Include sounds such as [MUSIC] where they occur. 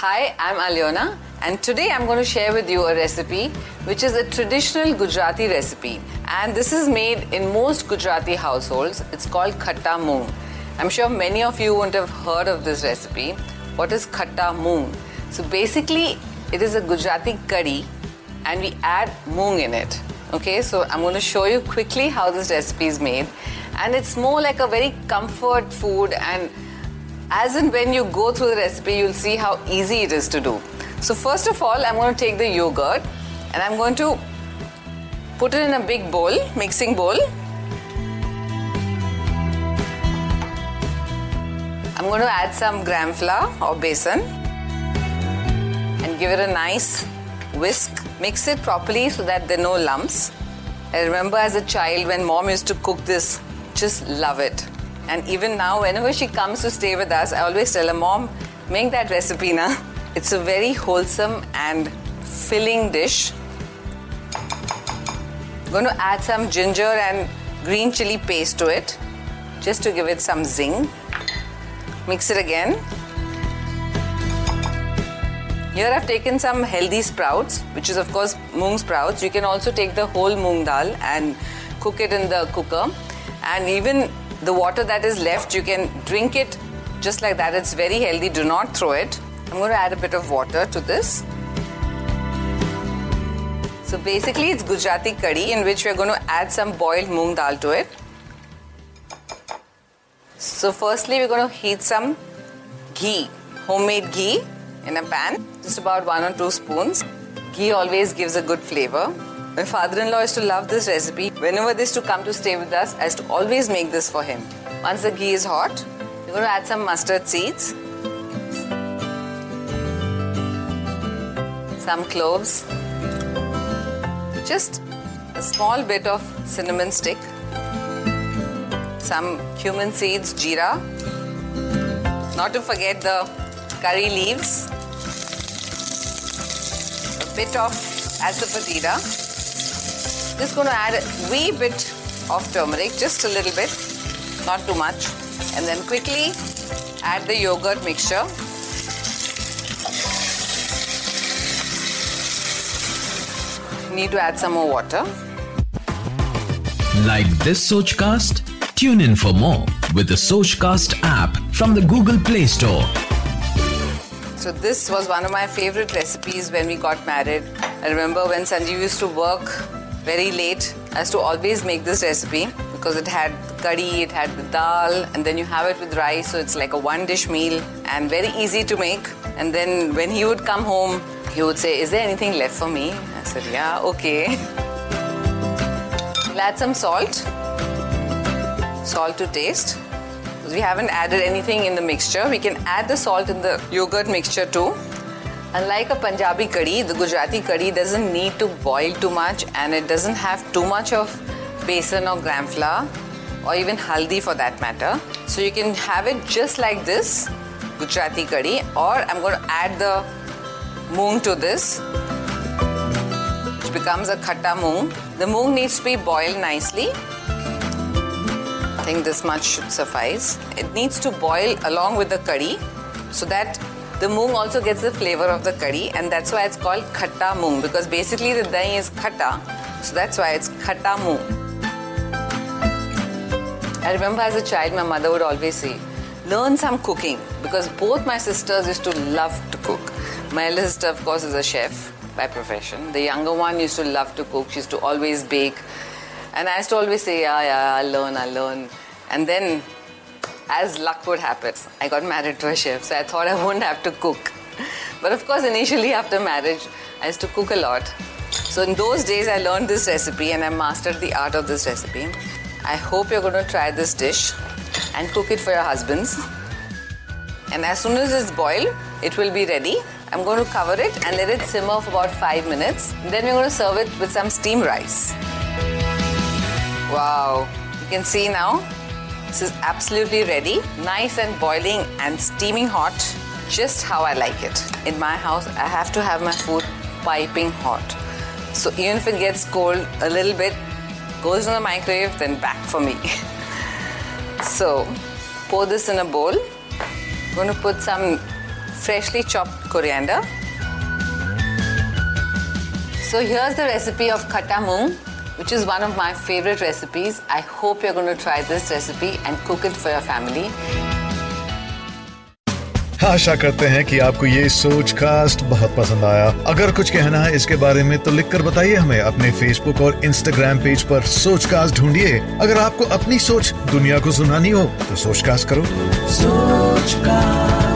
Hi, I'm Alyona, and today I'm going to share with you a recipe which is a traditional Gujarati recipe. And this is made in most Gujarati households. It's called khatta moong. I'm sure many of you won't have heard of this recipe. What is khatta moong? So basically, it is a Gujarati curry, and we add moong in it. Okay, so I'm going to show you quickly how this recipe is made. And it's more like a very comfort food and as in when you go through the recipe, you'll see how easy it is to do. So first of all, I'm going to take the yogurt and I'm going to put it in a big bowl, mixing bowl. I'm going to add some gram flour or besan and give it a nice whisk. Mix it properly so that there are no lumps. I remember as a child when mom used to cook this, just love it. And even now, whenever she comes to stay with us, I always tell her, Mom, make that recipe na. It's a very wholesome and filling dish. I'm going to add some ginger and green chili paste to it just to give it some zing. Mix it again. Here I've taken some healthy sprouts, which is of course moong sprouts. You can also take the whole moong dal and cook it in the cooker. And even the water that is left, you can drink it just like that. It's very healthy. Do not throw it. I'm going to add a bit of water to this. So basically, it's Gujarati curry in which we're going to add some boiled moong dal to it. So firstly, we're going to heat some ghee, homemade ghee in a pan, just about one or two spoons. Ghee always gives a good flavor. My father-in-law used to love this recipe. Whenever they used to come to stay with us, I used to always make this for him. Once the ghee is hot, we're going to add some mustard seeds, some cloves, just a small bit of cinnamon stick, some cumin seeds, jeera, not to forget the curry leaves, a bit of asafoetida, just going to add a wee bit of turmeric, just a little bit, not too much. And then quickly add the yogurt mixture. Need to add some more water. Like this Sochcast? Tune in for more with the Sochcast app from the Google Play Store. So this was one of my favorite recipes when we got married. I remember when Sanjeev used to work very late. Used to always make this recipe because it had curry, it had the dal, and then you have it with rice, so it's like a one dish meal and very easy to make. And then when he would come home, he would say, Is there anything left for me? I said, Yeah, okay. [LAUGHS] We'll add some salt, salt to taste. We haven't added anything in the mixture. We can add the salt in the yogurt mixture too. Unlike a Punjabi curry, the Gujarati curry doesn't need to boil too much and it doesn't have too much of besan or gram flour or even haldi for that matter. So you can have it just like this Gujarati curry or I'm going to add the moong to this which becomes a khatta moong. The moong needs to be boiled nicely. I think this much should suffice. It needs to boil along with the curry so that the moong also gets the flavor of the curry, and that's why it's called khatta moong because basically the dahi is khatta, so that's why it's khatta moong. I remember as a child, my mother would always say, learn some cooking because both my sisters used to love to cook. My elder sister, of course, is a chef by profession. The younger one used to love to cook. She used to always bake. And I used to always say, yeah, yeah, I'll learn, I'll learn. And then as luck would happen, I got married to a chef, so I thought I wouldn't have to cook. But of course, initially after marriage, I used to cook a lot. So in those days, I learned this recipe and I mastered the art of this recipe. I hope you're going to try this dish and cook it for your husbands. And as soon as it's boiled, it will be ready. I'm going to cover it and let it simmer for about five minutes. Then we're going to serve it with some steamed rice. Wow, you can see now this is absolutely ready, nice and boiling and steaming hot, just how I like it. In my house, I have to have my food piping hot. So even if it gets cold a little bit, goes in the microwave, then back for me. [LAUGHS] so pour this in a bowl. I'm going to put some freshly chopped coriander. So here's the recipe of khatta moong, which is one of my favorite recipes. I hope you're going to try this recipe and cook it for your family. आशा करते हैं कि आपको ये सोच cast बहुत पसंद आया अगर कुछ कहना है इसके बारे में तो लिखकर बताइए हमें अपने फेसबुक और इंस्टाग्राम पेज पर सोच कास्ट ढूंढिए अगर आपको अपनी सोच दुनिया को सुनानी हो तो सोच कास्ट करो Sochcast.